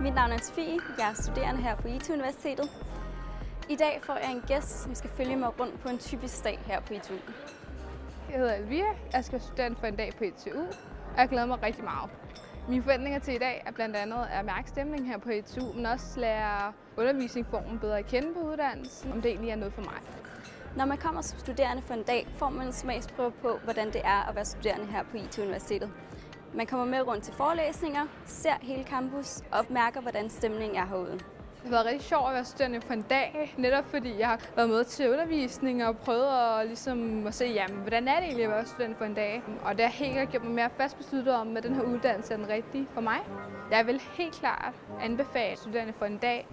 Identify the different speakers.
Speaker 1: Mit navn er Sofie. Jeg er studerende her på IT Universitetet. I dag får jeg en gæst, som skal følge mig rundt på en typisk dag her på ITU.
Speaker 2: Jeg hedder Elvira. Jeg skal studere for en dag på ITU, og jeg glæder mig rigtig meget. Mine forventninger til i dag er blandt andet at mærke stemningen her på ITU, men også lære undervisningsformen bedre at kende på uddannelsen, om det egentlig er noget for mig.
Speaker 1: Når man kommer som studerende for en dag, får man en smagsprøve på, hvordan det er at være studerende her på IT Universitetet. Man kommer med rundt til forelæsninger, ser hele campus og mærker, hvordan stemningen er herude.
Speaker 2: Det har været rigtig sjovt at være studerende for en dag, netop fordi jeg har været med til undervisning og prøvet at, ligesom at se, jamen, hvordan er det egentlig at være studerende for en dag. Og det har helt klart gjort mig mere fast besluttet om, at den her uddannelse er den rigtige for mig. Jeg vil helt klart anbefale studerende for en dag.